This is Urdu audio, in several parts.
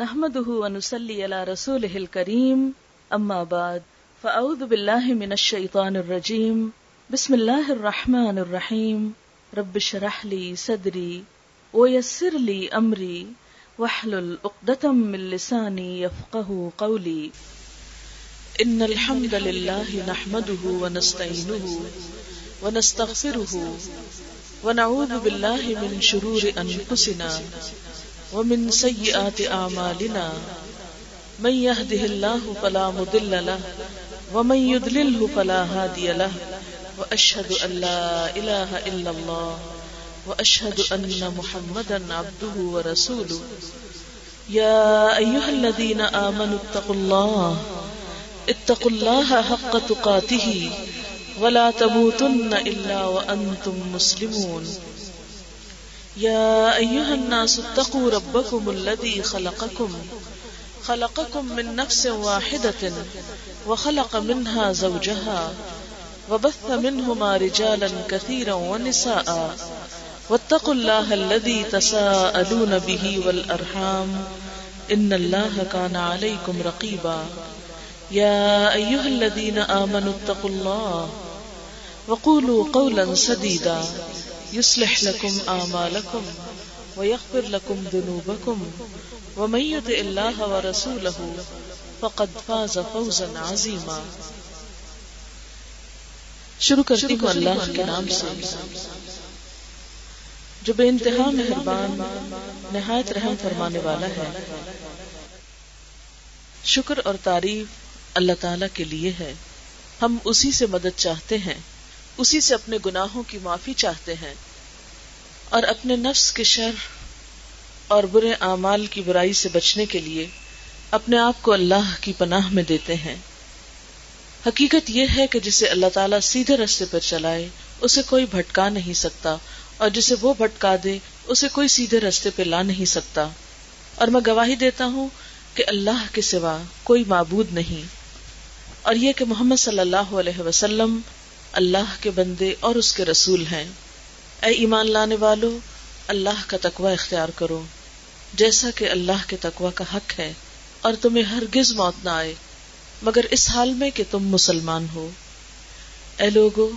نحمده ونسلي على رسوله الكريم، أما بعد، فأعوذ بالله من الشيطان الرجيم، بسم الله الرحمن الرحيم، رب اشرح لي صدري ويسر لي أمري، واحلل عقدة من لساني يفقه قولي. إن الحمد لله نحمده ونستعينه ونستغفره ونعوذ بالله من شرور أنفسنا ومن سيئات أعمالنا من يهده الله فلا مضل له، ومن يضلله فلا هادي له وأشهد أن لا إله إلا الله وأشهد أن محمدا عبده ورسوله. يا أيها الذين آمنوا اتقوا الله اتقوا الله حق تقاته، ولا تموتن إلا وأنتم مسلمون. يا أيها الناس اتقوا ربكم الذي خلقكم خلقكم من نفس واحدة وخلق منها زوجها وبث منهما رجالا كثيرا ونساء واتقوا الله الذي تساءلون به والأرحام إن الله كان عليكم رقيبا يا أيها الذين آمنوا اتقوا الله وقولوا قولا سديدا يصلح لكم آمالكم ويغفر لكم ذنوبكم ومن يطع الله ورسوله فقد فاز فوزا عظيما. شروع کرتی ہوں اللہ کے نام سے. جو بے انتہا مہربان، نہایت رحم فرمانے والا ہے. شکر اور تعریف اللہ تعالی کے لیے ہے. ہم اسی سے مدد چاہتے ہیں، اسی سے اپنے گناہوں کی معافی چاہتے ہیں. اور اپنے نفس کے شر اور برے اعمال کی برائی سے بچنے کے لیے اپنے آپ کو اللہ کی پناہ میں دیتے ہیں۔ حقیقت یہ ہے کہ جسے اللہ تعالیٰ سیدھے رستے پر چلائے، اسے کوئی بھٹکا نہیں سکتا، اور جسے وہ بھٹکا دے، اسے کوئی سیدھے رستے پہ لا نہیں سکتا۔ اور میں گواہی دیتا ہوں کہ اللہ کے سوا کوئی معبود نہیں۔ اور یہ کہ محمد صلی اللہ علیہ وسلم اللہ کے بندے اور اس کے رسول ہیں۔ اے ایمان لانے والو، اللہ کا تقوی اختیار کرو۔ جیسا کہ اللہ کے تقوی کا حق ہے اور تمہیں ہرگز موت نہ آئے، مگر اس حال میں کہ تم مسلمان ہو۔ اے لوگو،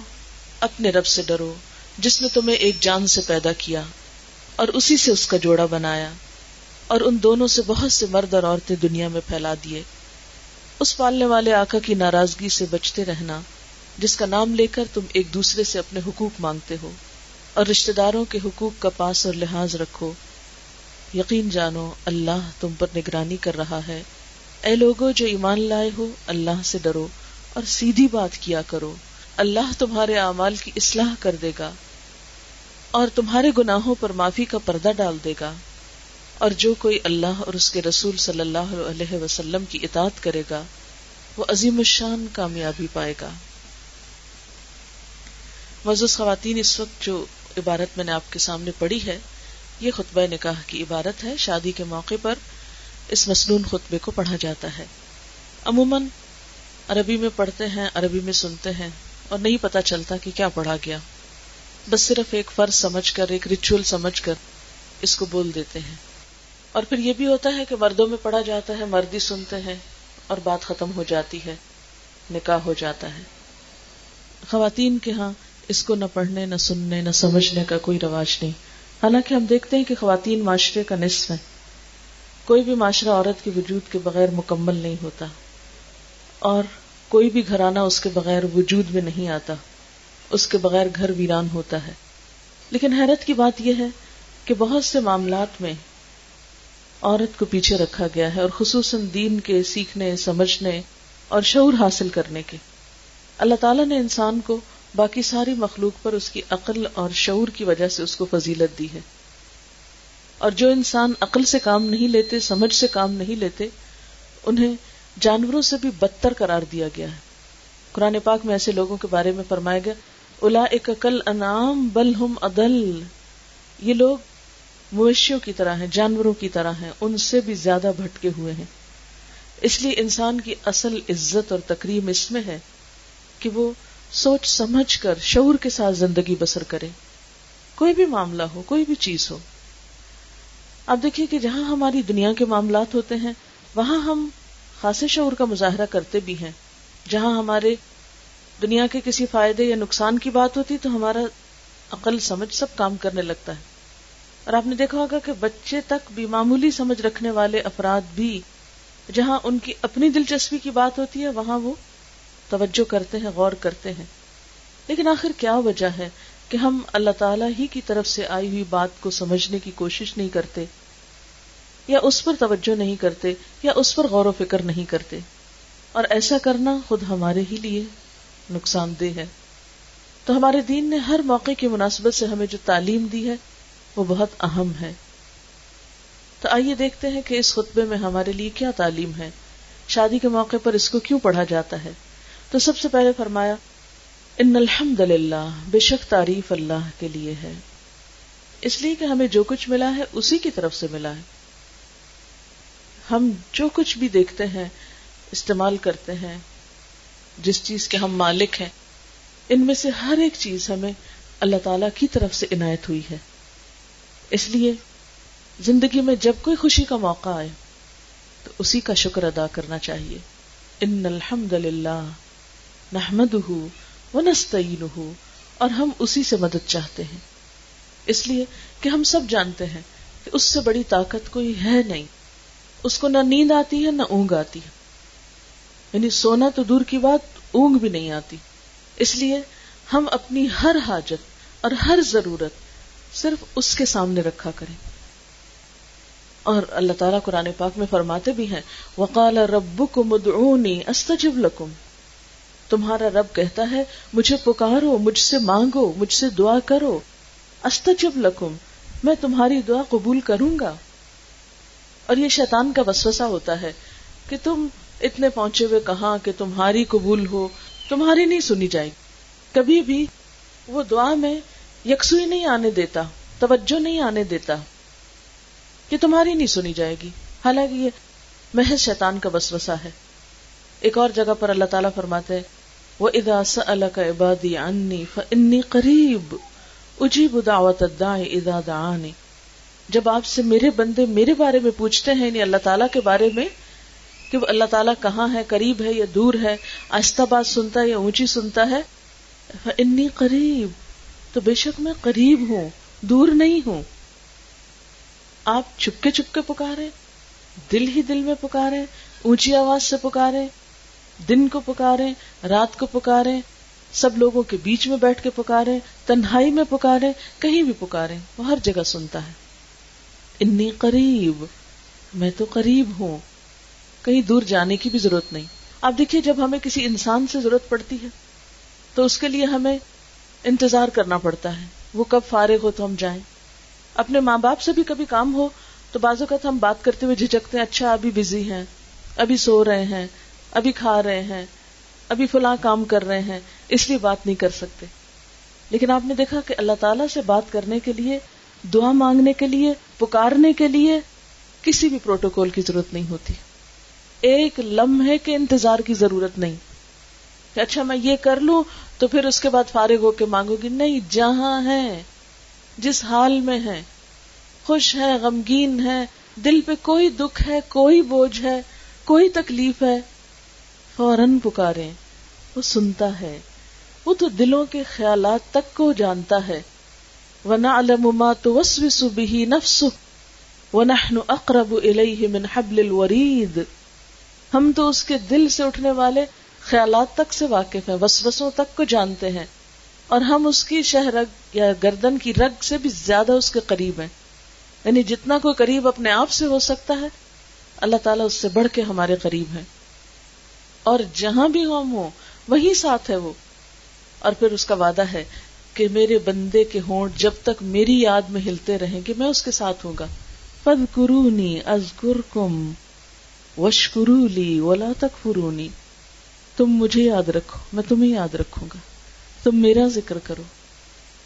اپنے رب سے ڈرو، جس نے تمہیں ایک جان سے پیدا کیا اور اسی سے اس کا جوڑا بنایا اور ان دونوں سے بہت سے مرد اور عورتیں دنیا میں پھیلا دیے۔ اس پالنے والے آقا کی ناراضگی سے بچتے رہنا، جس کا نام لے کر تم ایک دوسرے سے اپنے حقوق مانگتے ہو۔ اور رشتے داروں کے حقوق کا پاس اور لحاظ رکھو۔ یقین جانو، اللہ تم پر نگرانی کر رہا ہے۔ اے لوگو، جو ایمان لائے ہو، اللہ سے ڈرو اور سیدھی بات کیا کرو۔ اللہ تمہارے اعمال کی اصلاح کر دے گا اور تمہارے گناہوں پر معافی کا پردہ ڈال دے گا۔ اور جو کوئی اللہ اور اس کے رسول صلی اللہ علیہ وسلم کی اطاعت کرے گا، وہ عظیم الشان کامیابی پائے گا۔ مزوز خواتین، اس وقت جو عبارت میں نے آپ کے سامنے پڑھی ہے، یہ خطبہ نکاح کی عبارت ہے، شادی کے موقع پر اس مصنون خطبے کو پڑھا جاتا ہے۔ عموماً عربی میں پڑھتے ہیں، عربی میں سنتے ہیں اور نہیں پتا چلتا کہ کیا پڑھا گیا۔ بس صرف ایک فرض سمجھ کر، ایک ریچول سمجھ کر اس کو بول دیتے ہیں۔ اور پھر یہ بھی ہوتا ہے کہ مردوں میں پڑھا جاتا ہے مردی سنتے ہیں اور بات ختم ہو جاتی ہے، نکاح ہو جاتا ہے۔ خواتین کے ہاں اس کو نہ پڑھنے، نہ سننے، نہ سمجھنے کا کوئی رواج نہیں۔ حالانکہ ہم دیکھتے ہیں کہ خواتین معاشرے کا نصف ہے کوئی بھی معاشرہ عورت کے وجود کے بغیر مکمل نہیں ہوتا۔ اور کوئی بھی گھرانہ اس کے بغیر وجود میں نہیں آتا۔ اس کے بغیر گھر ویران ہوتا ہے۔ لیکن حیرت کی بات یہ ہے کہ بہت سے معاملات میں عورت کو پیچھے رکھا گیا ہے اور خصوصاً دین کے سیکھنے، سمجھنے اور شعور حاصل کرنے کے۔ اللہ تعالیٰ نے انسان کو باقی ساری مخلوق پر اس کی عقل اور شعور کی وجہ سے اس کو فضیلت دی ہے۔ اور جو انسان عقل سے کام نہیں لیتے، سمجھ سے کام نہیں لیتے، انہیں جانوروں سے بھی بدتر قرار دیا گیا ہے۔ قرآن پاک میں ایسے لوگوں کے بارے میں فرمایا گیا الا ایک عقل انعام بل ہم عدل یہ لوگ مویشیوں کی طرح ہیں، جانوروں کی طرح ہیں، ان سے بھی زیادہ بھٹکے ہوئے ہیں۔ اس لیے انسان کی اصل عزت اور تکریم اس میں ہے کہ وہ سوچ سمجھ کر شعور کے ساتھ زندگی بسر کرے کوئی بھی معاملہ ہو، کوئی بھی چیز ہو۔ اب دیکھیے کہ جہاں ہماری دنیا کے معاملات ہوتے ہیں، وہاں ہم خاص شعور کا مظاہرہ کرتے بھی ہیں۔ جہاں ہمارے دنیا کے کسی فائدے یا نقصان کی بات ہوتی تو ہمارا عقل سمجھ سب کام کرنے لگتا ہے۔ اور آپ نے دیکھا ہوگا کہ بچے تک بھی معمولی سمجھ رکھنے والے افراد بھی، جہاں ان کی اپنی دلچسپی کی بات ہوتی ہے، وہاں وہ توجہ کرتے ہیں، غور کرتے ہیں۔ لیکن آخر کیا وجہ ہے کہ ہم اللہ تعالی ہی کی طرف سے آئی ہوئی بات کو سمجھنے کی کوشش نہیں کرتے؟ یا اس پر توجہ نہیں کرتے، یا اس پر غور و فکر نہیں کرتے؟ اور ایسا کرنا خود ہمارے ہی لیے نقصان دہ ہے۔ تو ہمارے دین نے ہر موقع کی مناسبت سے ہمیں جو تعلیم دی ہے، وہ بہت اہم ہے۔ تو آئیے دیکھتے ہیں کہ اس خطبے میں ہمارے لیے کیا تعلیم ہے۔ شادی کے موقع پر اس کو کیوں پڑھا جاتا ہے؟ تو سب سے پہلے فرمایا، ان الحمد للہ بے شک تعریف اللہ کے لیے ہے۔ اس لیے کہ ہمیں جو کچھ ملا ہے، اسی کی طرف سے ملا ہے۔ ہم جو کچھ بھی دیکھتے ہیں، استعمال کرتے ہیں، جس چیز کے ہم مالک ہیں، ان میں سے ہر ایک چیز ہمیں اللہ تعالی کی طرف سے عنایت ہوئی ہے۔ اس لیے، زندگی میں جب کوئی خوشی کا موقع آئے، تو اسی کا شکر ادا کرنا چاہیے۔ ان الحمد للہ نحمد وہ نستعین ہو اور ہم اسی سے مدد چاہتے ہیں۔ اس لیے کہ ہم سب جانتے ہیں کہ اس سے بڑی طاقت کوئی ہے نہیں۔ اس کو نہ نیند آتی ہے، نہ اونگ آتی ہے۔ یعنی سونا تو دور کی بات، اونگ بھی نہیں آتی۔ اس لیے ہم اپنی ہر حاجت اور ہر ضرورت صرف اس کے سامنے رکھا کریں۔ اور اللہ تعالیٰ قرآن پاک میں فرماتے بھی ہیں، وقال رب کو مدعونی استجب لکم تمہارا رب کہتا ہے، مجھے پکارو، مجھ سے مانگو، مجھ سے دعا کرو۔ استجب لکم، میں تمہاری دعا قبول کروں گا۔ اور یہ شیطان کا وسوسہ ہوتا ہے کہ تم اتنے پہنچے ہوئے کہاں کہ تمہاری قبول ہو، تمہاری نہیں سنی جائے۔ کبھی بھی وہ دعا میں یکسوئی نہیں آنے دیتا، توجہ نہیں آنے دیتا کہ تمہاری نہیں سنی جائے گی۔ حالانکہ یہ محض شیطان کا وسوسہ ہے۔ ایک اور جگہ پر اللہ تعالیٰ فرماتے وہ ادا کا عبادی انی فنی قریب اجیب دعوت ادا دعانی جب آپ سے میرے بندے میرے بارے میں پوچھتے ہیں یعنی اللہ تعالیٰ کے بارے میں، کہ وہ اللہ تعالیٰ کہاں ہے، قریب ہے یا دور ہے، آہستہ بات سنتا ہے یا اونچی سنتا ہے انی قریب تو بے شک میں قریب ہوں، دور نہیں ہوں۔ آپ چپکے چپکے پکارے، دل ہی دل میں پکارے، اونچی آواز سے پکارے دن کو پکارے رات کو پکارے سب لوگوں کے بیچ میں بیٹھ کے پکارے تنہائی میں پکارے کہیں بھی پکارے وہ ہر جگہ سنتا ہے۔ انی قریب، میں تو قریب ہوں، کہیں دور جانے کی بھی ضرورت نہیں۔ آپ دیکھیے، جب ہمیں کسی انسان سے ضرورت پڑتی ہے، تو اس کے لیے ہمیں انتظار کرنا پڑتا ہے۔ وہ کب فارغ ہو تو ہم جائیں۔ اپنے ماں باپ سے بھی کبھی کام ہو، تو بازو کا ہم بات کرتے ہوئے جھجکتے ہیں اچھا ابھی بزی ہیں، ابھی سو رہے ہیں ابھی کھا رہے ہیں، ابھی فلاں کام کر رہے ہیں، اس لیے بات نہیں کر سکتے۔ لیکن آپ نے دیکھا کہ اللہ تعالیٰ سے بات کرنے کے لیے، دعا مانگنے کے لیے، پکارنے کے لیے کسی بھی پروٹوکول کی ضرورت نہیں ہوتی۔ ایک لمحے کے انتظار کی ضرورت نہیں۔ کہ اچھا میں یہ کر لوں تو پھر اس کے بعد فارغ ہو کے مانگو گی۔ نہیں، جہاں ہے جس حال میں ہے خوش ہے غمگین ہے دل پہ کوئی دکھ ہے، کوئی بوجھ ہے، کوئی تکلیف ہے فوراً پکارے وہ سنتا ہے۔ وہ تو دلوں کے خیالات تک کو جانتا ہے۔ ونا علما تو وسوس نفس و اقرب الیہ من حبل الورید ہم تو اس کے دل سے اٹھنے والے خیالات تک سے واقف ہیں، وسوسوں تک کو جانتے ہیں۔ اور ہم اس کی شہ رگ یا گردن کی رگ سے بھی زیادہ اس کے قریب ہیں۔ یعنی جتنا کوئی قریب اپنے آپ سے ہو سکتا ہے، اللہ تعالیٰ اس سے بڑھ کے ہمارے قریب ہیں۔ اور جہاں بھی ہم ہوں، وہی ساتھ ہے وہ۔ اور پھر اس کا وعدہ ہے کہ میرے بندے کے ہونٹ جب تک میری یاد میں ہلتے رہیں گے، میں اس کے ساتھ ہوں گا۔ پد کرونی ازگر کم وشکرو لی ولا تک فرونی تم مجھے یاد رکھو، میں تمہیں یاد رکھوں گا۔ تم میرا ذکر کرو،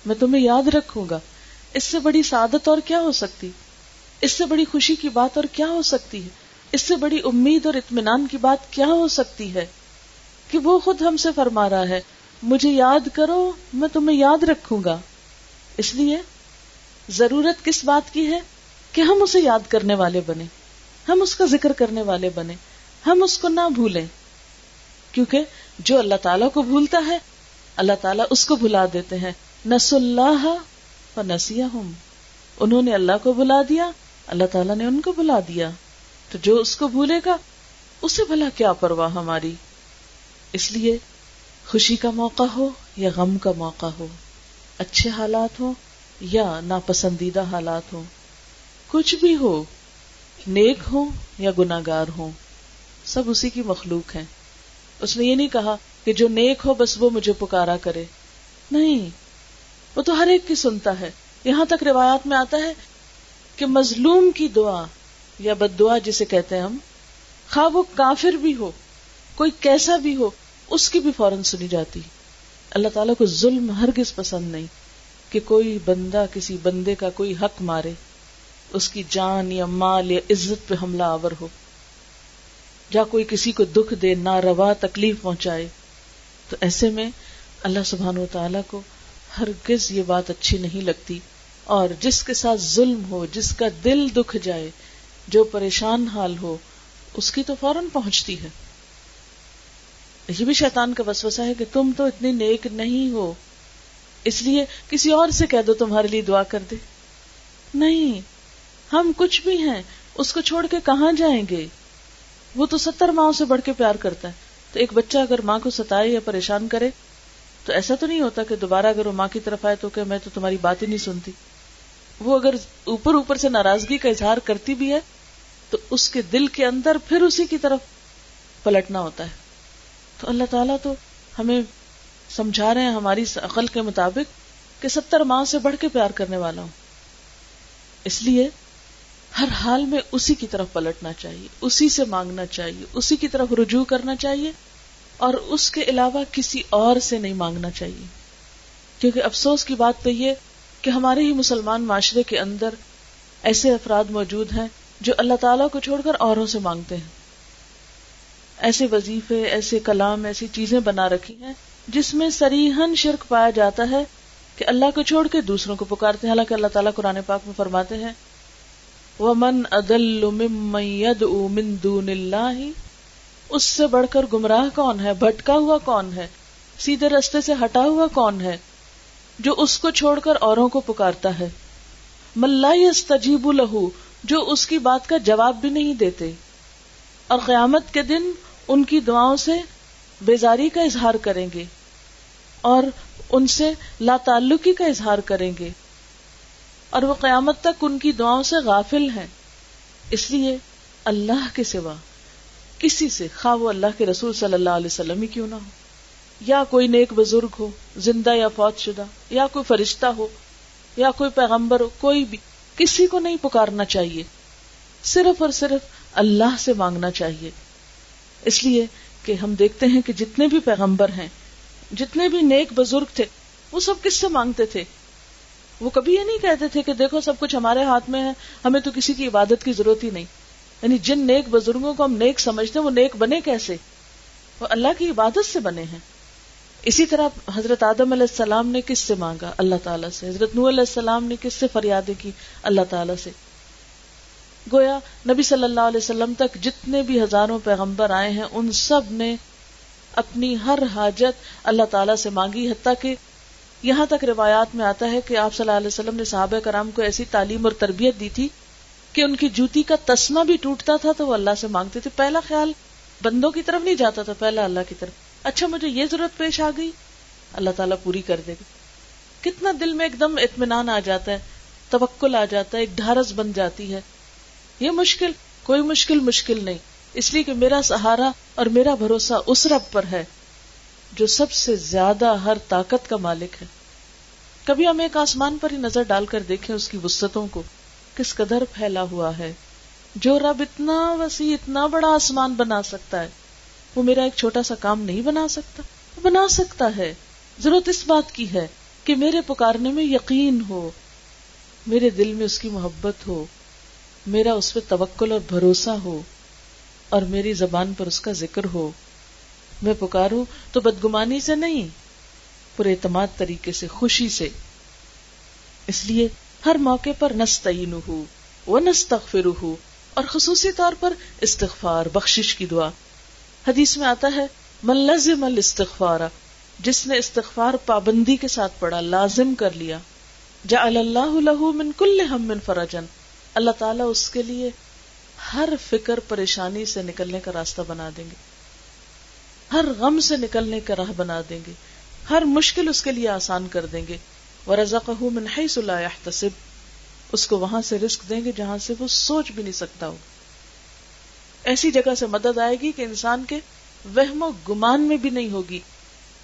میں تمہیں یاد رکھوں گا۔ اس سے بڑی سعادت اور کیا ہو سکتی؟ اس سے بڑی خوشی کی بات اور کیا ہو سکتی ہے؟ اس سے بڑی امید اور اطمینان کی بات کیا ہو سکتی ہے کہ وہ خود ہم سے فرما رہا ہے، مجھے یاد کرو، میں تمہیں یاد رکھوں گا۔ اس لیے ضرورت کس بات کی ہے؟ کہ ہم اسے یاد کرنے والے بنے ہم اس کا ذکر کرنے والے بنے ہم اس کو نہ بھولیں۔ کیونکہ جو اللہ تعالیٰ کو بھولتا ہے، اللہ تعالیٰ اس کو بھلا دیتے ہیں۔ نس اللہ و نسیا انہوں نے اللہ کو بلا دیا، اللہ تعالیٰ نے ان کو بلا دیا۔ تو جو اس کو بھولے گا، اسے بھلا کیا پرواہ ہماری؟ اس لیے خوشی کا موقع ہو یا غم کا موقع ہو؟ اچھے حالات ہو یا ناپسندیدہ حالات ہو کچھ بھی ہو، نیک ہو یا گناگار ہو سب اسی کی مخلوق ہے اس نے یہ نہیں کہا کہ جو نیک ہو بس وہ مجھے پکارا کرے۔ نہیں، وہ تو ہر ایک کی سنتا ہے۔ یہاں تک روایات میں آتا ہے کہ مظلوم کی دعا یا بد دعا جسے کہتے ہیں ہم، خواہ وہ کافر بھی ہو، کوئی کیسا بھی ہو، اس کی بھی فوراً سنی جاتی۔ اللہ تعالیٰ کو ظلم ہرگز پسند نہیں کہ کوئی بندہ کسی بندے کا کوئی حق مارے، اس کی جان یا مال یا عزت پہ حملہ آور ہو۔ یا کوئی کسی کو دکھ دے نہ روا تکلیف پہنچائے۔ تو ایسے میں اللہ سبحان و تعالی کو ہرگز یہ بات اچھی نہیں لگتی۔ اور جس کے ساتھ ظلم ہو، جس کا دل دکھ جائے جو پریشان حال ہو، اس کی تو فوراً پہنچتی ہے۔ یہ بھی شیطان کا وسوسہ ہے کہ تم تو اتنی نیک نہیں ہو۔ اس لیے کسی اور سے کہہ دو تمہارے لیے دعا کر دے۔ نہیں، ہم کچھ بھی ہیں، اس کو چھوڑ کے کہاں جائیں گے؟ وہ تو ستر ماں سے بڑھ کے پیار کرتا ہے۔ تو ایک بچہ اگر ماں کو ستائے یا پریشان کرے، تو ایسا تو نہیں ہوتا کہ دوبارہ اگر وہ ماں کی طرف آئے تو کہ میں تو تمہاری بات ہی نہیں سنتی۔ وہ اگر اوپر اوپر سے ناراضگی کا اظہار کرتی بھی ہے تو اس کے دل کے اندر پھر اسی کی طرف پلٹنا ہوتا ہے۔ تو اللہ تعالیٰ تو ہمیں سمجھا رہے ہیں ہماری عقل کے مطابق کہ ستر ماہ سے بڑھ کے پیار کرنے والا ہوں۔ اس لیے ہر حال میں اسی کی طرف پلٹنا چاہیے، اسی سے مانگنا چاہیے، اسی کی طرف رجوع کرنا چاہیے اور اس کے علاوہ کسی اور سے نہیں مانگنا چاہیے۔ کیونکہ افسوس کی بات تو یہ کہ ہمارے ہی مسلمان معاشرے کے اندر ایسے افراد موجود ہیں جو اللہ تعالیٰ کو چھوڑ کر اوروں سے مانگتے ہیں۔ ایسے وظیفے، ایسے کلام، ایسی چیزیں بنا رکھی ہیں جس میں سریحن شرک پایا جاتا ہے کہ اللہ کو چھوڑ کے دوسروں کو پکارتے ہیں۔ حالانکہ اللہ تعالیٰ قرآن پاک میں فرماتے ہیں، ومن ادل من دون اللہ اس سے بڑھ کر گمراہ کون ہے؟ بھٹکا ہوا کون ہے؟ سیدھے رستے سے ہٹا ہوا کون ہے جو اس کو چھوڑ کر اوروں کو پکارتا ہے؟ ملائی تجیب لہو جو اس کی بات کا جواب بھی نہیں دیتے۔ اور قیامت کے دن ان کی دعاؤں سے بیزاری کا اظہار کریں گے۔ اور ان سے لا تعلقی کا اظہار کریں گے۔ اور وہ قیامت تک ان کی دعاؤں سے غافل ہیں۔ اس لیے اللہ کے سوا کسی سے خواہ وہ اللہ کے رسول صلی اللہ علیہ وسلم ہی کیوں نہ ہو۔ یا کوئی نیک بزرگ ہو، زندہ یا فوت شدہ، یا کوئی فرشتہ ہو، یا کوئی پیغمبر ہو، کوئی بھی۔ کسی کو نہیں پکارنا چاہیے۔ صرف اور صرف اللہ سے مانگنا چاہیے۔ اس لیے کہ ہم دیکھتے ہیں کہ جتنے بھی پیغمبر ہیں، جتنے بھی نیک بزرگ تھے، وہ سب کس سے مانگتے تھے؟ وہ کبھی یہ نہیں کہتے تھے کہ دیکھو سب کچھ ہمارے ہاتھ میں ہے، ہمیں تو کسی کی عبادت کی ضرورت ہی نہیں۔ یعنی جن نیک بزرگوں کو ہم نیک سمجھتے ہیں، وہ نیک بنے کیسے؟ وہ اللہ کی عبادت سے بنے ہیں۔ اسی طرح حضرت آدم علیہ السلام نے کس سے مانگا؟ اللہ تعالیٰ سے۔ حضرت نو علیہ السلام نے کس سے فریادیں کی؟ اللہ تعالیٰ سے۔ گویا نبی صلی اللہ علیہ وسلم تک جتنے بھی ہزاروں پیغمبر آئے ہیں، ان سب نے اپنی ہر حاجت اللہ تعالیٰ سے مانگی، حتیٰ کہ یہاں تک روایات میں آتا ہے کہ آپ صلی اللہ علیہ وسلم نے صحابہ کرام کو ایسی تعلیم اور تربیت دی تھی کہ ان کی جوتی کا تسمہ بھی ٹوٹتا تھا تو وہ اللہ سے مانگتے تھے۔ پہلا خیال بندوں کی طرف نہیں جاتا تھا، پہلا اللہ کی طرف۔ اچھا مجھے یہ ضرورت پیش آ گئی۔ اللہ تعالیٰ پوری کر دے گا۔ کتنا دل میں ایک دم اطمینان آ جاتا ہے، توکل آ جاتا ہے، ایک ڈھارس بن جاتی ہے۔ یہ مشکل، کوئی مشکل مشکل نہیں۔ اس لیے کہ میرا سہارا اور میرا بھروسہ اس رب پر ہے، جو سب سے زیادہ ہر طاقت کا مالک ہے۔ کبھی ہم ایک آسمان پر ہی نظر ڈال کر دیکھیں اس کی وسطوں کو، کس قدر پھیلا ہوا ہے۔ جو رب اتنا وسیع، اتنا بڑا آسمان بنا سکتا ہے۔ وہ میرا ایک چھوٹا سا کام نہیں بنا سکتا۔ وہ بنا سکتا ہے۔ ضرورت اس بات کی ہے کہ میرے پکارنے میں یقین ہو، میرے دل میں اس کی محبت ہو، میرا اس پہ توکل اور بھروسہ ہو، اور میری زبان پر اس کا ذکر ہو۔ میں پکاروں تو بدگمانی سے نہیں پر اعتماد طریقے سے، خوشی سے۔ اس لیے ہر موقع پر نستعین ہو وہ نستغفر اور خصوصی طور پر استغفار، بخشش کی دعا۔ حدیث میں آتا ہے، من لزم الاستغفار جس نے استغفار پابندی کے ساتھ پڑھا، لازم کر لیا۔ جعل اللہ له من کل ہم من فرجن اللہ تعالیٰ اس کے لیے ہر فکر پریشانی سے نکلنے کا راستہ بنا دیں گے۔ ہر غم سے نکلنے کا راہ بنا دیں گے۔ ہر مشکل اس کے لیے آسان کر دیں گے۔ وَرَزَقَهُ مِنْ حَيْثُ لَا يَحْتَسِبْ۔ اس کو وہاں سے رزق دیں گے جہاں سے وہ سوچ بھی نہیں سکتا ہو۔ ایسی جگہ سے مدد آئے گی کہ انسان کے وہم و گمان میں بھی نہیں ہوگی۔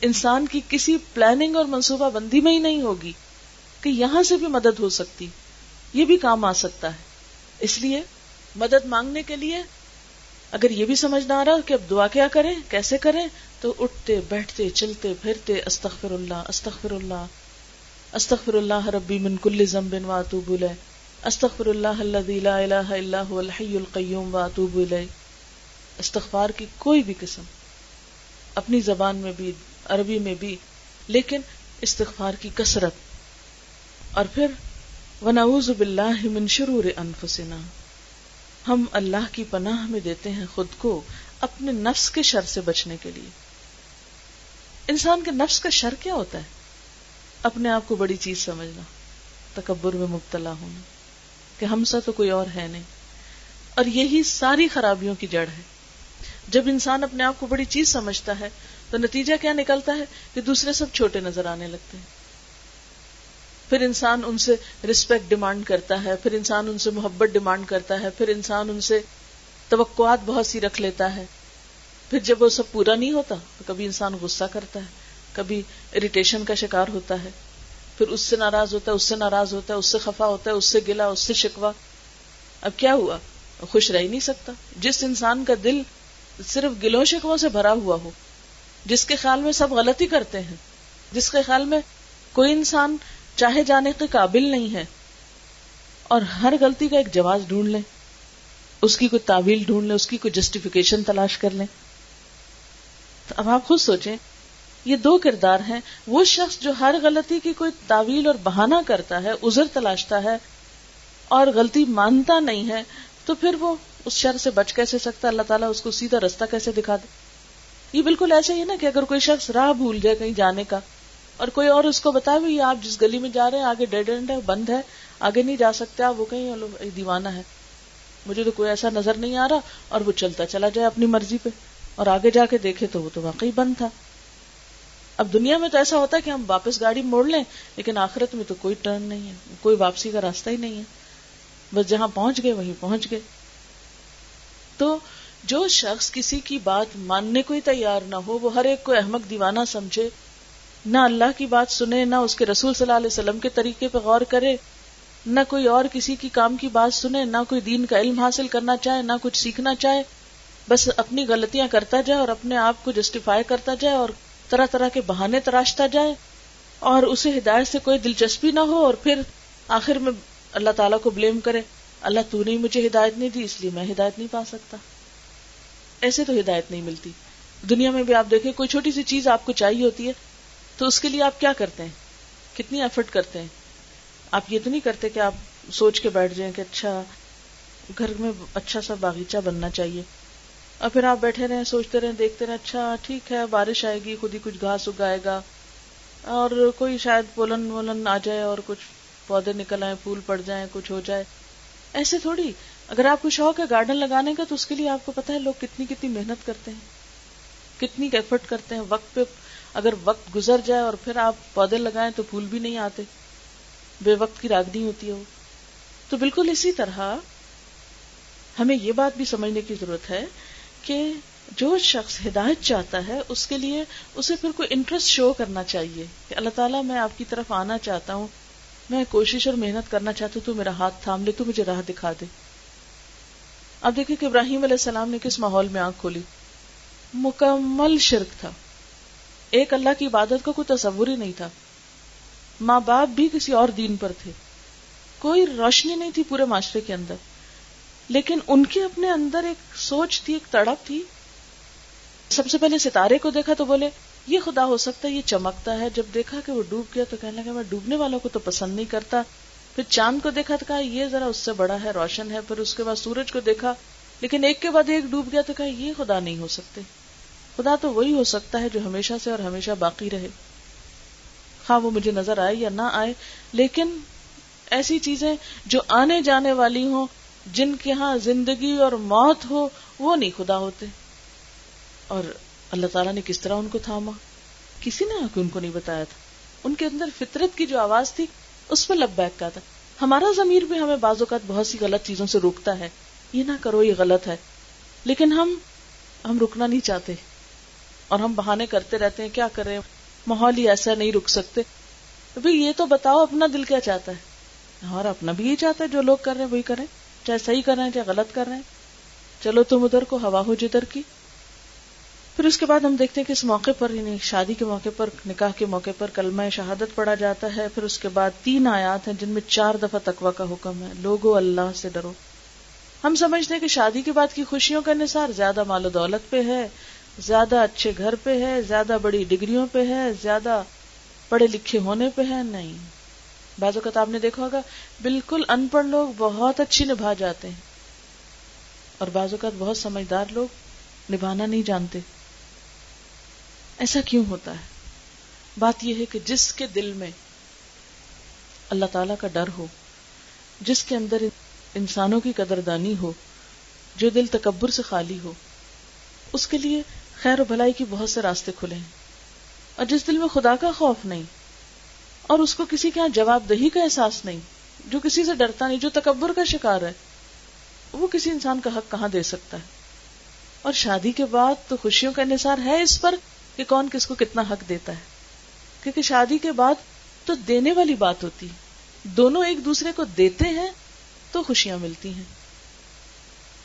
انسان کی کسی پلاننگ اور منصوبہ بندی میں ہی نہیں ہوگی کہ یہاں سے بھی مدد ہو سکتی۔ یہ بھی کام آ سکتا ہے۔ اس لیے مدد مانگنے کے لیے اگر یہ بھی سمجھ نہ آ رہا کہ اب دعا کیا کریں، کیسے کریں؟ تو اٹھتے، بیٹھتے، چلتے، پھرتے، استغفر اللہ استغفر اللہ استغفر اللہ ربی من کل ذنب واتوب الیہ۔ استغفر اللہ الذی لا الہ الا هو الحی القیوم واتوب الیہ۔ استغفار کی کوئی بھی قسم اپنی زبان میں بھی، عربی میں بھی، لیکن استغفار کی کثرت۔ اور پھر، ونعوذ باللہ من شرور انفسنا۔ ہم اللہ کی پناہ میں دیتے ہیں خود کو اپنے نفس کے شر سے بچنے کے لیے۔ انسان کے نفس کا شر کیا ہوتا ہے؟ اپنے آپ کو بڑی چیز سمجھنا، تکبر میں مبتلا ہونا۔ کہ ہم سا تو کوئی اور ہے نہیں۔ اور یہی ساری خرابیوں کی جڑ ہے۔ جب انسان اپنے آپ کو بڑی چیز سمجھتا ہے، تو نتیجہ کیا نکلتا ہے؟ کہ دوسرے سب چھوٹے نظر آنے لگتے ہیں۔ پھر انسان ان سے رسپیکٹ ڈیمانڈ کرتا ہے، پھر انسان ان سے محبت ڈیمانڈ کرتا ہے، پھر انسان ان سے توقعات بہت سی رکھ لیتا ہے۔ پھر جب وہ سب پورا نہیں ہوتا، تو کبھی انسان غصہ کرتا ہے، کبھی اریٹیشن کا شکار ہوتا ہے۔ پھر اس سے ناراض ہوتا ہے، اس سے ناراض ہوتا ہے، اس سے خفا ہوتا ہے، اس سے گلا، اس سے شکوا اب کیا ہوا؟ خوش رہ ہی نہیں سکتا۔ جس انسان کا دل صرف گلوں شکووں سے بھرا ہوا ہو، جس کے خیال میں سب غلطی کرتے ہیں، جس کے خیال میں کوئی انسان چاہے جانے کے قابل نہیں ہے، اور ہر غلطی کا ایک جواز ڈھونڈ لیں، اس کی کوئی تعویل ڈھونڈ لیں، اس کی کوئی جسٹیفیکیشن تلاش کر لیں۔ تو اب آپ خود سوچیں یہ دو کردار ہیں۔ وہ شخص جو ہر غلطی کی کوئی تعویل اور بہانہ کرتا ہے ازر تلاشتا ہے اور غلطی مانتا نہیں ہے، تو پھر وہ اس شر سے بچ کیسے سکتا اللہ تعالیٰ اس کو سیدھا رستہ کیسے دکھا دے؟ یہ بالکل ایسے ہی نا کہ اگر کوئی شخص راہ بھول جائے کہیں جانے کا اور کوئی اور اس کو بتا بھی آپ جس گلی میں جا رہے ہیں، آگے ڈیڈ اینڈ ہے بند ہے، آگے نہیں جا سکتے، آپ وہ کہیں دیوانہ ہے۔ مجھے تو کوئی ایسا نظر نہیں آ رہا اور وہ چلتا چلا جائے اپنی مرضی پہ اور آگے جا کے دیکھے تو وہ تو واقعی بند تھا۔ اب دنیا میں تو ایسا ہوتا ہے کہ ہم واپس گاڑی موڑ لیں، لیکن آخرت میں تو کوئی ٹرن نہیں ہے، کوئی واپسی کا راستہ ہی نہیں ہے۔ بس جہاں پہنچ گئے، وہیں پہنچ گئے۔ تو جو شخص کسی کی بات ماننے کو ہی تیار نہ ہو، وہ ہر ایک کو احمد دیوانہ سمجھے۔ نہ اللہ کی بات سنے، نہ اس کے رسول صلی اللہ علیہ وسلم کے طریقے پہ غور کرے۔ نہ کوئی اور کسی کی کام کی بات سنے، نہ کوئی دین کا علم حاصل کرنا چاہے، نہ کچھ سیکھنا چاہے۔ بس اپنی غلطیاں کرتا جائے اور اپنے آپ کو جسٹیفائی کرتا جائے اور طرح طرح کے بہانے تراشتا جائے اور اسے ہدایت سے کوئی دلچسپی نہ ہو اور پھر آخر میں اللہ تعالیٰ کو بلیم کرے۔ اللہ تو نہیں مجھے ہدایت نہیں دی، اس لیے میں ہدایت نہیں پا سکتا۔ ایسے تو ہدایت نہیں ملتی۔ دنیا میں بھی آپ دیکھیں، کوئی چھوٹی سی چیز آپ کو چاہیے ہوتی ہے، تو اس کے لیے آپ کیا کرتے ہیں؟ کتنی ایفرٹ کرتے ہیں؟ آپ یہ تو نہیں کرتے کہ آپ سوچ کے بیٹھ جائیں کہ اچھا گھر میں اچھا سا باغیچہ بننا چاہیے۔ اور پھر آپ بیٹھے رہے سوچتے رہے دیکھتے رہے اچھا ٹھیک ہے، بارش آئے گی، خود ہی کچھ گھاس اگائے گا۔ اور کوئی شاید پولن ولن آ جائے اور کچھ پودے نکل آئے پھول پڑ جائیں، کچھ ہو جائے۔ ایسے تھوڑی، اگر آپ کو شوق ہے گارڈن لگانے کا، تو اس کے لیے آپ کو پتا ہے لوگ کتنی کتنی محنت کرتے ہیں، کتنی ایفرٹ کرتے ہیں۔ وقت پہ اگر وقت گزر جائے اور پھر آپ پودے لگائیں تو پھول بھی نہیں آتے، بے وقت کی راگنی ہوتی ہے وہ۔ تو بالکل اسی طرح ہمیں یہ بات بھی سمجھنے کی ضرورت ہے کہ جو شخص ہدایت چاہتا ہے، اس کے لیے اسے پھر کوئی انٹرسٹ شو کرنا چاہیے کہ اللہ تعالیٰ میں آپ کی طرف آنا چاہتا ہوں، میں کوشش اور محنت کرنا چاہتا ہوں، تو میرا ہاتھ تھام لے، تو مجھے راہ دکھا دے۔ اب دیکھیں کہ ابراہیم علیہ السلام نے کس ماحول میں آنکھ کھولی؟ مکمل شرک تھا۔ ایک اللہ کی عبادت کا کوئی تصور ہی نہیں تھا۔ ماں باپ بھی کسی اور دین پر تھے۔ کوئی روشنی نہیں تھی پورے معاشرے کے اندر۔ لیکن ان کے اپنے اندر ایک سوچ تھی، ایک تڑپ تھی۔ سب سے پہلے ستارے کو دیکھا تو بولے، یہ خدا ہو سکتا ہے، یہ چمکتا ہے۔ جب دیکھا کہ وہ ڈوب گیا تو کہنے لگا، میں ڈوبنے والوں کو تو پسند نہیں کرتا۔ پھر چاند کو دیکھا تو کہا، یہ ذرا اس سے بڑا ہے، روشن ہے۔ پھر اس کے بعد سورج کو دیکھا، لیکن ایک کے بعد ایک ڈوب گیا تو کہا، یہ خدا نہیں ہو سکتے۔ خدا تو وہی ہو سکتا ہے جو ہمیشہ سے اور ہمیشہ باقی رہے۔ خواہ وہ مجھے نظر آئے یا نہ آئے، لیکن ایسی چیزیں جو آنے جانے والی ہوں جن کے ہاں زندگی اور موت ہو، وہ نہیں خدا ہوتے۔ اور اللہ تعالیٰ نے کس طرح ان کو تھاما؟ کسی نے ان کو نہیں بتایا تھا۔ ان کے اندر فطرت کی جو آواز تھی، اس پہ لب بیک کا تھا۔ ہمارا ضمیر بھی ہمیں بعض اوقات بہت سی غلط چیزوں سے روکتا ہے۔ یہ نہ کرو، یہ غلط ہے۔ لیکن ہم ہم رکنا نہیں چاہتے۔ اور ہم بہانے کرتے رہتے ہیں، کیا کریں؟ ماحول ہی ایسا نہیں رک سکتے۔ یہ تو بتاؤ، اپنا دل کیا چاہتا ہے؟ ہمارا اپنا بھی یہ چاہتا ہے، جو لوگ کر رہے ہیں، وہی کریں۔ چاہے صحیح کر رہے ہیں، چاہے غلط کر رہے ہیں۔ چلو تم ادھر کو، ہوا ہو جدھر کی۔ پھر اس کے بعد ہم دیکھتے ہیں کہ اس موقع پر یعنی شادی کے موقع پر، نکاح کے موقع پر کلمہ شہادت پڑھا جاتا ہے۔ پھر اس کے بعد تین آیات ہیں جن میں چار دفعہ تقوی کا حکم ہے۔ لوگو اللہ سے ڈرو۔ ہم سمجھتے ہیں کہ شادی کے بعد کی خوشیوں کا نثار زیادہ مال و دولت پہ ہے، زیادہ اچھے گھر پہ ہے، زیادہ بڑی ڈگریوں پہ ہے، زیادہ پڑھے لکھے ہونے پہ ہے۔ نہیں۔ بعض اوقات آپ نے دیکھا ہوگا، بالکل ان پڑھ لوگ بہت اچھی نبھا جاتے ہیں۔ اور بعض اوقات بہت سمجھدار لوگ نبھانا نہیں جانتے۔ ایسا کیوں ہوتا ہے؟ بات یہ ہے کہ جس کے دل میں اللہ تعالی کا ڈر ہو، جس کے اندر انسانوں کی قدردانی ہو، جو دل تکبر سے خالی ہو، اس کے لیے خیر و بھلائی کی بہت سے راستے کھلے ہیں۔ اور جس دل میں خدا کا خوف نہیں اور اس کو کسی کے یہاں جواب دہی کا احساس نہیں، جو کسی سے ڈرتا نہیں، جو تکبر کا شکار ہے، وہ کسی انسان کا حق کہاں دے سکتا ہے؟ اور شادی کے بعد تو خوشیوں کا انحصار ہے اس پر کہ کون کس کو کتنا حق دیتا ہے۔ کیونکہ شادی کے بعد تو دینے والی بات ہوتی دونوں ایک دوسرے کو دیتے ہیں تو خوشیاں ملتی ہیں۔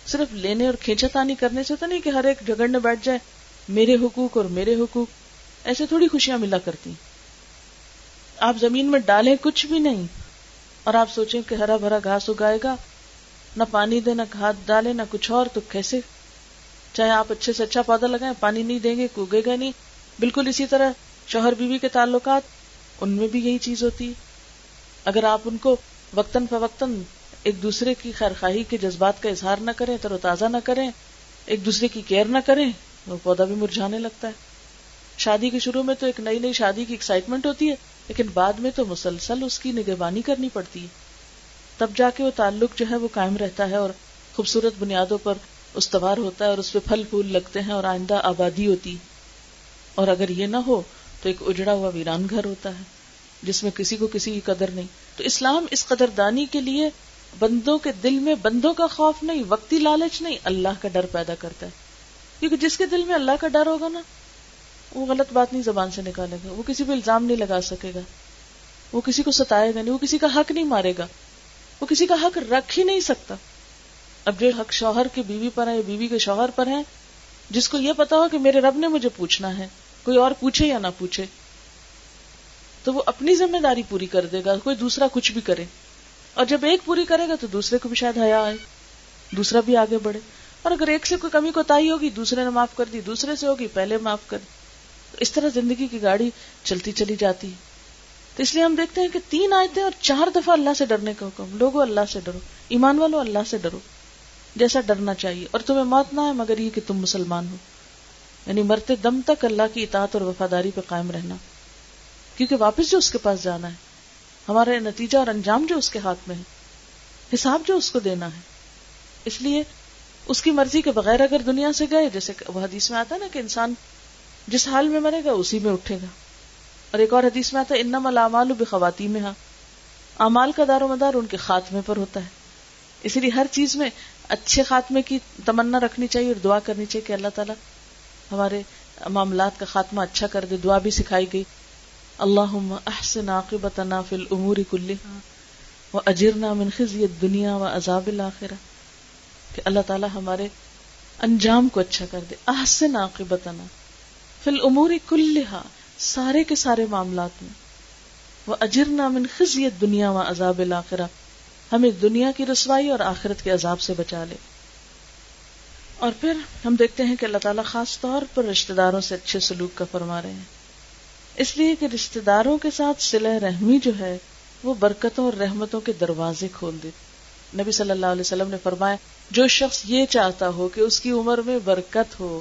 صرف لینے اور کھینچا تانی کرنے سے تو نہیں کہ ہر ایک جگڑنے بیٹھ جائے، میرے حقوق اور میرے حقوق، ایسے تھوڑی خوشیاں ملا کرتی آپ زمین میں ڈالیں کچھ بھی نہیں اور آپ سوچیں کہ ہرا بھرا گھاس اگائے گا، نہ پانی دے، نہ کھاد ڈالے، نہ کچھ اور، تو کیسے؟ چاہے آپ اچھے سے اچھا پودا لگائیں، پانی نہیں دیں گے، کوگے گا نہیں۔ بالکل اسی طرح شوہر بیوی کے تعلقات، ان میں بھی یہی چیز ہوتی۔ ہے اگر آپ ان کو وقتاً فوقتاً ایک دوسرے کی خیر خواہی کے جذبات کا اظہار نہ کریں، تر و تازہ نہ کریں، ایک دوسرے کی کیئر نہ کریں، وہ پودا بھی مرجھانے لگتا ہے۔ شادی کے شروع میں تو ایک نئی نئی شادی کی ایکسائٹمنٹ ہوتی ہے۔ لیکن بعد میں تو مسلسل اس کی نگہبانی کرنی پڑتی ہے۔ تب جا کے وہ تعلق جو ہے وہ قائم رہتا ہے اور خوبصورت بنیادوں پر استوار ہوتا ہے اور اس پہ پھل پھول لگتے ہیں اور آئندہ آبادی ہوتی اور اگر یہ نہ ہو تو ایک اجڑا ہوا ویران گھر ہوتا ہے جس میں کسی کو کسی کی قدر نہیں۔ تو اسلام اس قدر دانی کے لیے بندوں کے دل میں بندوں کا خوف نہیں، وقتی لالچ نہیں، اللہ کا ڈر پیدا کرتا ہے۔ کیونکہ جس کے دل میں اللہ کا ڈر ہوگا نا وہ غلط بات نہیں زبان سے نکالے گا، وہ کسی پہ الزام نہیں لگا سکے گا۔ وہ کسی کو ستائے گا نہیں، وہ کسی کا حق نہیں مارے گا۔ وہ کسی کا حق رکھ ہی نہیں سکتا۔ اب جو حق شوہر کی بیوی پر ہے یا بیوی کے شوہر پر ہے جس کو یہ پتا ہو کہ میرے رب نے مجھے پوچھنا ہے، کوئی اور پوچھے یا نہ پوچھے، تو وہ اپنی ذمہ داری پوری کر دے گا، کوئی دوسرا کچھ بھی کرے۔ اور جب ایک پوری کرے گا تو دوسرے کو بھی شاید حیا آئے، دوسرا بھی آگے بڑھے۔ اور اگر ایک سے کوئی کمی کو ہوگی، دوسرے نے معاف کر دی، دوسرے سے ہوگی، پہلے معاف کر دی۔ اس طرح زندگی کی گاڑی چلتی چلی جاتی ہے۔ تو اس لیے ہم دیکھتے ہیں کہ تین آیتیں اور چار دفعہ اللہ سے ڈرنے کا حکم۔ لوگوں، اللہ سے ڈرو۔ ایمان والو اللہ سے ڈرو۔ جیسا ڈرنا چاہیے۔ اور تمہیں موت نہ ہے مگر یہ کہ تم مسلمان ہو۔ یعنی مرتے دم تک اللہ کی اطاعت اور وفاداری پہ قائم رہنا۔ کیونکہ واپس جو اس کے پاس جانا ہے ہمارا نتیجہ اور انجام جو اس کے ہاتھ میں ہے، حساب جو اس کو دینا ہے۔ اس لیے اس کی مرضی کے بغیر اگر دنیا سے گئے، جیسے وہ حدیث میں آتا ہے نا کہ انسان جس حال میں مرے گا اسی میں اٹھے گا۔ اور ایک اور حدیث میں آتا ہے انم الامال خواتین میں ہاں امال کا دار و مدار ان کے خاتمے پر ہوتا ہے۔ اسی لیے ہر چیز میں اچھے خاتمے کی تمنا رکھنی چاہیے اور دعا کرنی چاہیے کہ اللہ تعالیٰ ہمارے معاملات کا خاتمہ اچھا کر دے، دعا بھی سکھائی گئی۔ اللہ احسن عاقبتنا فی الامور کلها واجرنا من خزی الدنیا و عذاب الاخرہ۔ کہ اللہ تعالیٰ ہمارے انجام کو اچھا کر دے۔ احسن عاقبتنا۔ فی الامور کلها سارے کے سارے معاملات میں۔ وہ اجرنا من خزی الدنیا و عذاب الاخرہ ہمیں دنیا کی رسوائی اور آخرت کے عذاب سے بچا لے اور پھر ہم دیکھتے ہیں کہ اللہ تعالیٰ خاص طور پر رشتہ داروں سے اچھے سلوک کا فرما رہے ہیں۔ اس لیے کہ رشتہ داروں کے ساتھ سلح رحمی جو ہے، وہ برکتوں اور رحمتوں کے دروازے کھول دیتے نبی صلی اللہ علیہ وسلم نے فرمایا، جو شخص یہ چاہتا ہو کہ اس کی عمر میں برکت ہو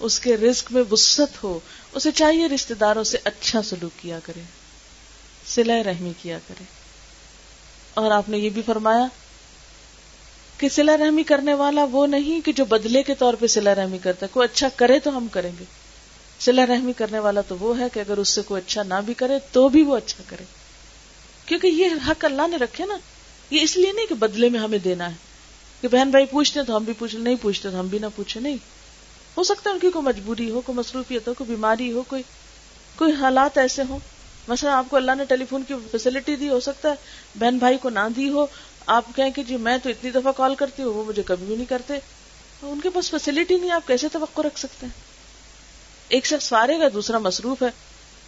اس کے رزق میں وسط ہو، اسے چاہیے رشتے داروں سے اچھا سلوک کیا کرے سلح رحمی کیا کرے۔ اور آپ نے یہ بھی فرمایا کہ سلا رحمی کرنے والا وہ نہیں کہ جو بدلے کے طور پہ سلا رحمی کرتا ہے، کوئی اچھا کرے تو ہم کریں گے۔ سلا رحمی کرنے والا تو وہ ہے کہ اگر اس سے کوئی اچھا نہ بھی کرے تو بھی وہ اچھا کرے۔ کیونکہ یہ حق اللہ نے رکھے نا، یہ اس لیے نہیں کہ بدلے میں ہمیں دینا ہے۔ کہ بہن بھائی پوچھتے تو ہم بھی پوچھ، نہیں پوچھتے تو ہم بھی نہ پوچھے نہیں۔ ہو سکتا ہے ان کی کوئی مجبوری ہو، کوئی مصروفیت ہو، کوئی بیماری ہو، کوئی کوئی حالات ایسے ہوں۔ مثلا آپ کو اللہ نے ٹیلی فون کی فیسلٹی دی، ہو سکتا ہے بہن بھائی کو نہ دی ہو۔ آپ کہیں کہ جی میں تو اتنی دفعہ کال کرتی ہوں، وہ مجھے کبھی بھی نہیں کرتے۔ ان کے پاس فیسلٹی نہیں، آپ کیسے توقع رکھ سکتے ہیں؟ ایک شخص فارغ ہے، دوسرا مصروف ہے۔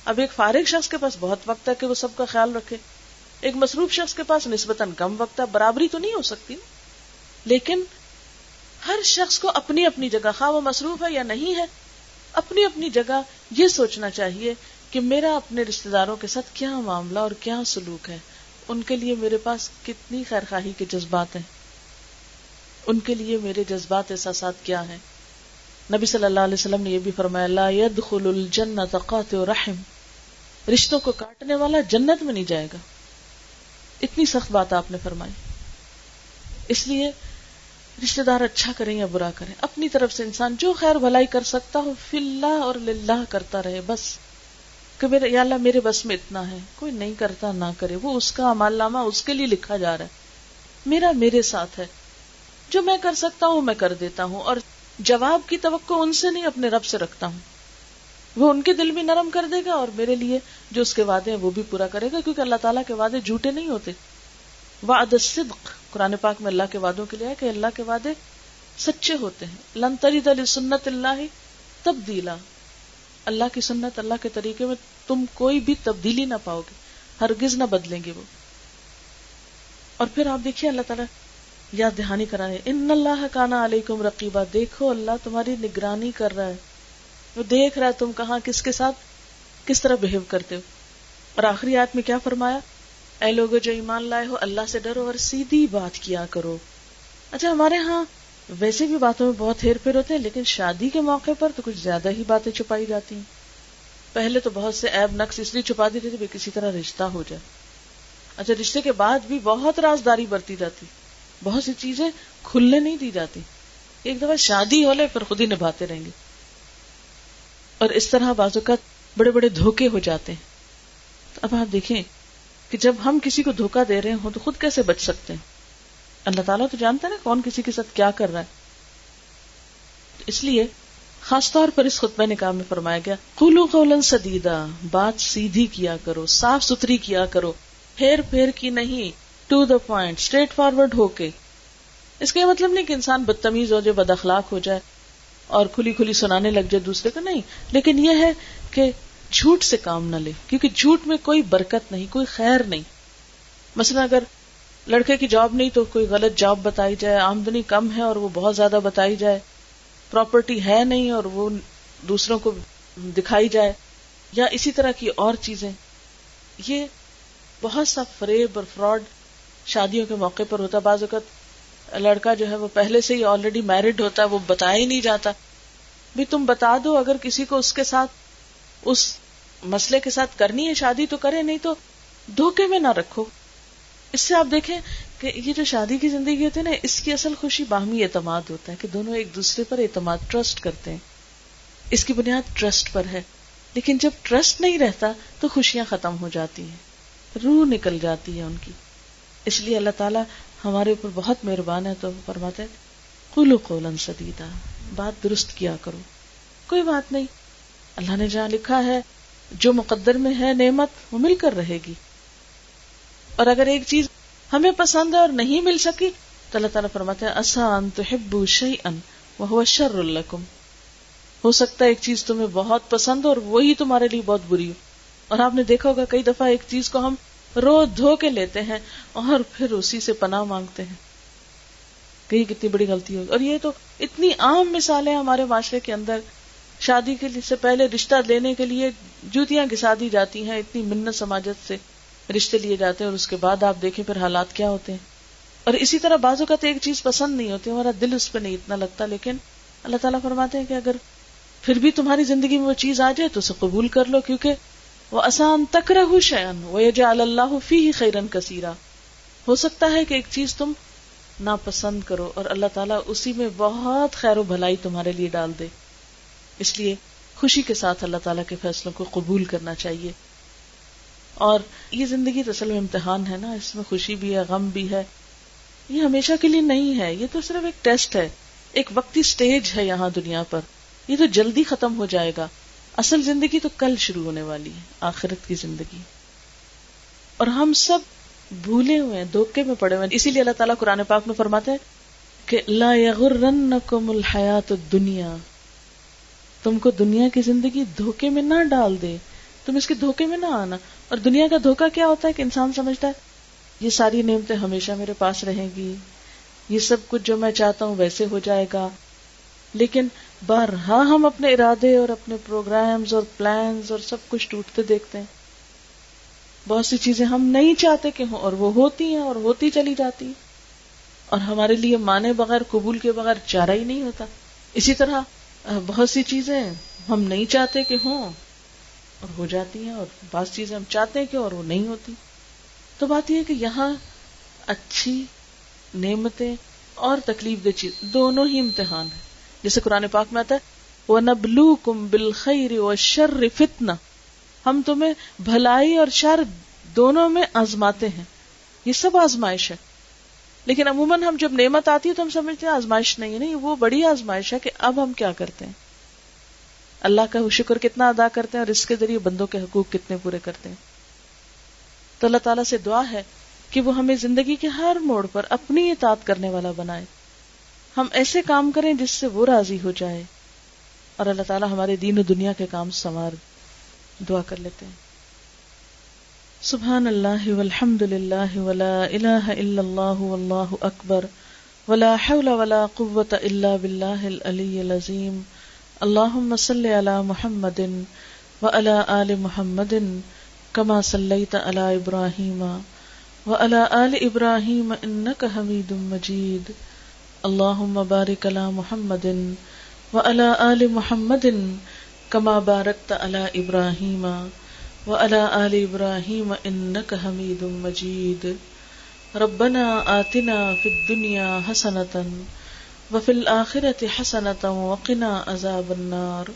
اب ایک فارغ شخص کے پاس بہت وقت ہے کہ وہ سب کا خیال رکھے۔ ایک مصروف شخص کے پاس نسبتاً کم وقت ہے، برابری تو نہیں ہو سکتی۔ لیکن ہر شخص کو اپنی اپنی جگہ خواہ وہ مصروف ہے یا نہیں ہے، اپنی اپنی جگہ یہ سوچنا چاہیے کہ میرا اپنے رشتے داروں کے ساتھ کیا معاملہ اور کیا سلوک ہے۔ ان کے لیے میرے پاس کتنی خیر خواہی کے جذبات ہیں۔ ان کے لیے میرے جذبات احساسات کیا ہیں۔ نبی صلی اللہ علیہ وسلم نے یہ بھی فرمایا، لا يدخل الجنت قاطع رحم۔ رشتوں کو کاٹنے والا جنت میں نہیں جائے گا۔ اتنی سخت بات آپ نے فرمائی۔ اس لیے رشتے دار اچھا کریں یا برا کریں، اپنی طرف سے انسان جو خیر بھلائی کر سکتا ہو، فی اللہ اور للہ کرتا رہے، بس۔ کہ میرے یا اللہ میرے بس میں اتنا ہے، کوئی نہیں کرتا نہ کرے، وہ اس کا عمال نامہ اس کے لیے لکھا جا رہا ہے۔ میرا میرے ساتھ ہے، جو میں کر سکتا ہوں میں کر دیتا ہوں، اور جواب کی توقع ان سے نہیں، اپنے رب سے رکھتا ہوں۔ وہ ان کے دل بھی نرم کر دے گا، اور میرے لیے جو اس کے وعدے ہیں وہ بھی پورا کرے گا، کیونکہ اللہ تعالیٰ کے وعدے جھوٹے نہیں ہوتے۔ وعد الصدق۔ قرآن پاک میں اللہ کے وعدوں کے لیے کہ اللہ کے وعدے سچے ہوتے ہیں۔ لن ترید سنت اللہ تبدیلا۔ اللہ کی سنت اللہ کے طریقے میں تم کوئی بھی تبدیلی نہ پاؤ گے۔ ہرگز نہ بدلیں گے وہ۔ اور پھر آپ دیکھیے اللہ تعالیٰ یاد دہانی کرائے ان اللہ کانا علیکم رقیبہ دیکھو اللہ تمہاری نگرانی کر رہا ہے۔ وہ دیکھ رہا ہے تم کہاں، کس کے ساتھ، کس طرح بہیو کرتے ہو۔ اور آخری آیت میں کیا فرمایا؟ اے لوگ جو ایمان لائے ہو، اللہ سے ڈرو اور سیدھی بات کیا کرو۔ اچھا ہمارے ہاں ویسے بھی باتوں میں بہت ہیر پھیر ہوتے ہیں، لیکن شادی کے موقع پر تو کچھ زیادہ ہی باتیں چھپائی جاتی ہیں۔ پہلے تو بہت سے ایب نقص اس لیے چھپا دیتے تھے کسی طرح رشتہ ہو جائے۔ اچھا رشتے کے بعد بھی بہت رازداری برتی جاتی۔ بہت سی چیزیں کھلنے نہیں دی جاتی۔ ایک دفعہ شادی ہو لے، پھر خود ہی نبھاتے رہیں گے۔ اور اس طرح بازو کا بڑے بڑے دھوکے ہو جاتے ہیں۔ تو اب آپ دیکھیں کہ جب ہم کسی کو دھوکا دے رہے ہوں تو خود کیسے بچ سکتے ہیں؟ اللہ تعالیٰ تو جانتا ہے نا کون کسی کے ساتھ کیا کر رہا ہے۔ اس لیے خاص طور پر اس خطبہ نکاح میں فرمایا گیا قولو قولا سدیدہ بات سیدھی کیا کرو، صاف ستھری کیا کرو، پھیر پھیر کی نہیں to the point straightforward ہو کے اس کا یہ مطلب نہیں کہ انسان بدتمیز ہو جائے، بد اخلاق ہو جائے اور کھلی کھلی سنانے لگ جائے دوسرے کو، نہیں۔ لیکن یہ ہے کہ جھوٹ سے کام نہ لے، کیونکہ جھوٹ میں کوئی برکت نہیں، کوئی خیر نہیں۔ مثلا اگر لڑکے کی جاب نہیں تو کوئی غلط جاب بتائی جائے، آمدنی کم ہے اور وہ بہت زیادہ بتائی جائے۔ پراپرٹی ہے نہیں اور وہ دوسروں کو دکھائی جائے، یا اسی طرح کی اور چیزیں۔ یہ بہت سا فریب اور فراڈ شادیوں کے موقع پر ہوتا۔ بعض اوقات لڑکا جو ہے وہ پہلے سے ہی آلریڈی میرڈ ہوتا ہے وہ بتایا ہی نہیں جاتا۔ بھی تم بتا دو اگر کسی کو اس کے ساتھ اس مسئلے کے ساتھ کرنی ہے شادی تو کرے، نہیں تو دھوکے میں نہ رکھو۔ اس سے آپ دیکھیں کہ یہ جو شادی کی زندگی ہوتی ہے نا، اس کی اصل خوشی باہمی اعتماد ہوتا ہے کہ دونوں ایک دوسرے پر اعتماد، ٹرسٹ کرتے ہیں۔ اس کی بنیاد ٹرسٹ پر ہے۔ لیکن جب ٹرسٹ نہیں رہتا تو خوشیاں ختم ہو جاتی ہیں۔ روح نکل جاتی ہے ان کی۔ اس لیے اللہ تعالیٰ ہمارے اوپر بہت مہربان ہے تو فرماتے قولو قولا سدیدہ بات درست کیا کرو۔ کوئی بات نہیں۔ اللہ نے جہاں لکھا ہے، جو مقدر میں ہے نعمت، وہ مل کر رہے گی۔ اور اگر ایک چیز ہمیں پسند ہے اور نہیں مل سکی، تو اللہ تعالیٰ فرماتے ہیں آسان تو ہبو شی ان وہ شر الکم ہو سکتا ہے ایک چیز تمہیں بہت پسند ہو اور وہی تمہارے لیے بہت بری ہو۔ اور آپ نے دیکھا ہوگا، کئی دفعہ ایک چیز کو ہم رو دھو کے لیتے ہیں اور پھر اسی سے پناہ مانگتے ہیں۔ کہیں کتنی بڑی غلطی ہوگی۔ اور یہ تو اتنی عام مثالیں ہمارے معاشرے کے اندر۔ شادی کے سے پہلے رشتہ لینے کے لیے جوتیاں گسا دی جاتی ہیں، اتنی منت سماجت سے رشتے لیے جاتے ہیں اور اس کے بعد آپ دیکھیں پھر حالات کیا ہوتے ہیں۔ اور اسی طرح بازو کا تو ایک چیز پسند نہیں ہوتی، ہمارا دل اس پہ نہیں اتنا لگتا، لیکن اللہ تعالیٰ فرماتے ہیں کہ اگر پھر بھی تمہاری زندگی میں وہ چیز آ جائے تو اسے قبول کر لو، کیونکہ وہ آسان تک رہ شیان وہ اللہ فی خیرن کثیرا۔ ہو سکتا ہے کہ ایک چیز تم ناپسند کرو اور اللہ تعالیٰ اسی میں بہت خیر و بھلائی تمہارے لیے ڈال دے۔ اس لیے خوشی کے ساتھ اللہ تعالیٰ کے فیصلوں کو قبول کرنا چاہیے۔ اور یہ زندگی تو اصل میں امتحان ہے نا، اس میں خوشی بھی ہے، غم بھی ہے۔ یہ ہمیشہ کے لیے نہیں ہے، یہ تو صرف ایک ٹیسٹ ہے، ایک وقتی سٹیج ہے یہاں دنیا پر۔ یہ تو جلدی ختم ہو جائے گا۔ اصل زندگی تو کل شروع ہونے والی ہے، آخرت کی زندگی۔ اور ہم سب بھولے ہوئے ہیں، دھوکے میں پڑے ہوئے ہیں۔ اسی لیے اللہ تعالیٰ قرآن پاک میں فرماتے ہیں کہ لا یغرنکم الحیات الدنیا۔ تم کو دنیا کی زندگی دھوکے میں نہ ڈال دے، تم اس کے دھوکے میں نہ آنا۔ اور دنیا کا دھوکا کیا ہوتا ہے کہ انسان سمجھتا ہے، یہ ساری نعمتیں ہمیشہ میرے پاس رہیں گی، یہ سب کچھ جو میں چاہتا ہوں ویسے ہو جائے گا۔ لیکن بار ہاں ہم اپنے ارادے اور اپنے پروگرامز اور پلانز اور سب کچھ ٹوٹتے دیکھتے ہیں۔ بہت سی چیزیں ہم نہیں چاہتے کہ ہوں، اور وہ ہوتی ہیں اور ہوتی چلی جاتی اور ہمارے لیے مانے بغیر، قبول کے بغیر چارہ ہی نہیں ہوتا۔ اسی طرح بہت سی چیزیں ہم نہیں چاہتے کہ ہوں، اور ہو جاتی ہیں، اور بعض چیزیں ہم چاہتے ہیں کہ اور وہ نہیں ہوتی۔ تو بات یہ کہ یہاں اچھی نعمتیں اور تکلیف دہ چیز، دونوں ہی امتحان ہے جیسے قرآن پاک میں آتا ہے وہ نبلو کم بالخیر و شر فتنا ہم تمہیں بھلائی اور شر دونوں میں آزماتے ہیں۔ یہ سب آزمائش ہے۔ لیکن عموماً ہم جب نعمت آتی ہے تو ہم سمجھتے ہیں آزمائش نہیں ہے، نہیں وہ بڑی آزمائش ہے کہ اب ہم کیا کرتے ہیں؟ اللہ کا شکر کتنا ادا کرتے ہیں اور اس کے ذریعے بندوں کے حقوق کتنے پورے کرتے ہیں؟ تو اللہ تعالیٰ سے دعا ہے کہ وہ ہمیں زندگی کے ہر موڑ پر اپنی اطاعت کرنے والا بنائے۔ ہم ایسے کام کریں جس سے وہ راضی ہو جائے اور اللہ تعالیٰ ہمارے دین و دنیا کے کام سنوار دعا کر لیتے ہیں۔ سبحان اللہ والحمد للہ ولا الہ الا اللہ واللہ اکبر ولا حول ولا قوة الا باللہ العلی العظیم اللہم صلی علی محمد وعلى آل محمد کما صلیت علی ابراہیم وعلى آل ابراہیم انک حمید مجید اللہم بارک علی محمد وعلى آل محمد کما بارکت علی ابراہیم وعلى آل ابراہیم انک حمید مجید ربنا آتنا فی الدنیا حسنتا وفی الآخرت حسنتا وقنا عذاب النار.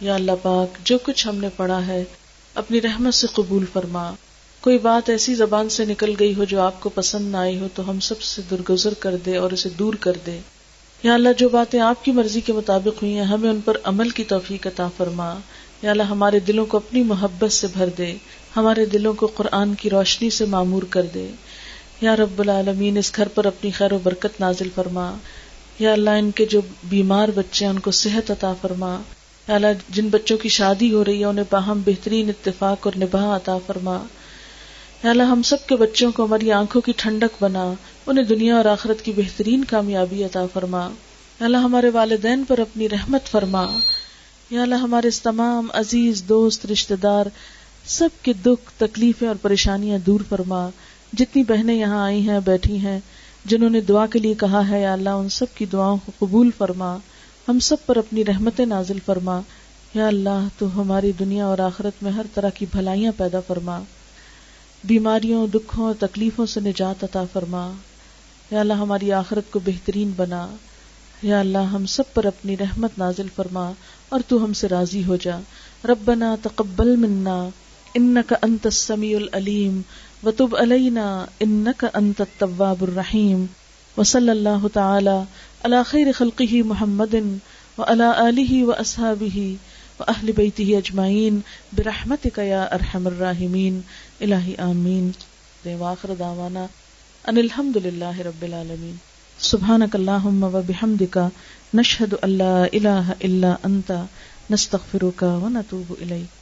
یا اللہ پاک، جو کچھ ہم نے پڑھا ہے، اپنی رحمت سے قبول فرما۔ کوئی بات ایسی زبان سے نکل گئی ہو جو آپ کو پسند نہ آئی ہو تو ہم سب سے درگزر کر دے اور اسے دور کر دے۔ یا اللہ، جو باتیں آپ کی مرضی کے مطابق ہوئی ہیں، ہمیں ان پر عمل کی توفیق عطا فرما۔ یا اللہ ہمارے دلوں کو اپنی محبت سے بھر دے، ہمارے دلوں کو قرآن کی روشنی سے معمور کر دے۔ یا رب العالمین، اس گھر پر اپنی خیر و برکت نازل فرما۔ یا اللہ، ان کے جو بیمار بچے ہیں، ان کو صحت عطا فرما۔ اللہ، جن بچوں کی شادی ہو رہی ہے، انہیں باہم بہترین اتفاق اور نباہ عطا فرما۔ اللہ، ہم سب کے بچوں کو ہماری آنکھوں کی ٹھنڈک بنا۔ انہیں دنیا اور آخرت کی بہترین کامیابی عطا فرما۔ اللہ، ہمارے والدین پر اپنی رحمت فرما۔ یا اللہ ہمارے تمام عزیز دوست رشتے دار، سب کے دکھ، تکلیفیں اور پریشانیاں دور فرما۔ جتنی بہنیں یہاں آئی ہیں، بیٹھی ہیں، جنہوں نے دعا کے لیے کہا ہے، یا اللہ ان سب کی دعاؤں کو قبول فرما۔ ہم سب پر اپنی رحمت نازل فرما۔ یا اللہ تو ہماری دنیا اور آخرت میں ہر طرح کی بھلائیاں پیدا فرما۔ بیماریوں، دکھوں اور تکلیفوں سے نجات عطا فرما۔ یا اللہ ہماری آخرت کو بہترین بنا۔ یا اللہ، ہم سب پر اپنی رحمت نازل فرما اور تو ہم سے راضی ہو جا۔ ربنا تقبل منا انك انت السميع العليم وتب علينا انك انت التواب الرحيم وصلى الله تعالى على خير خلقه محمد وعلى آله وأصحابه وأهل بيته أجمعين برحمتك يا أرحم الراحمين إلهي آمين وآخر دعوانا أن الحمد لله رب العالمين سبحانك اللهم وبحمدك نشهد ان لا اله الا انت نستغفرك ونتوب اليك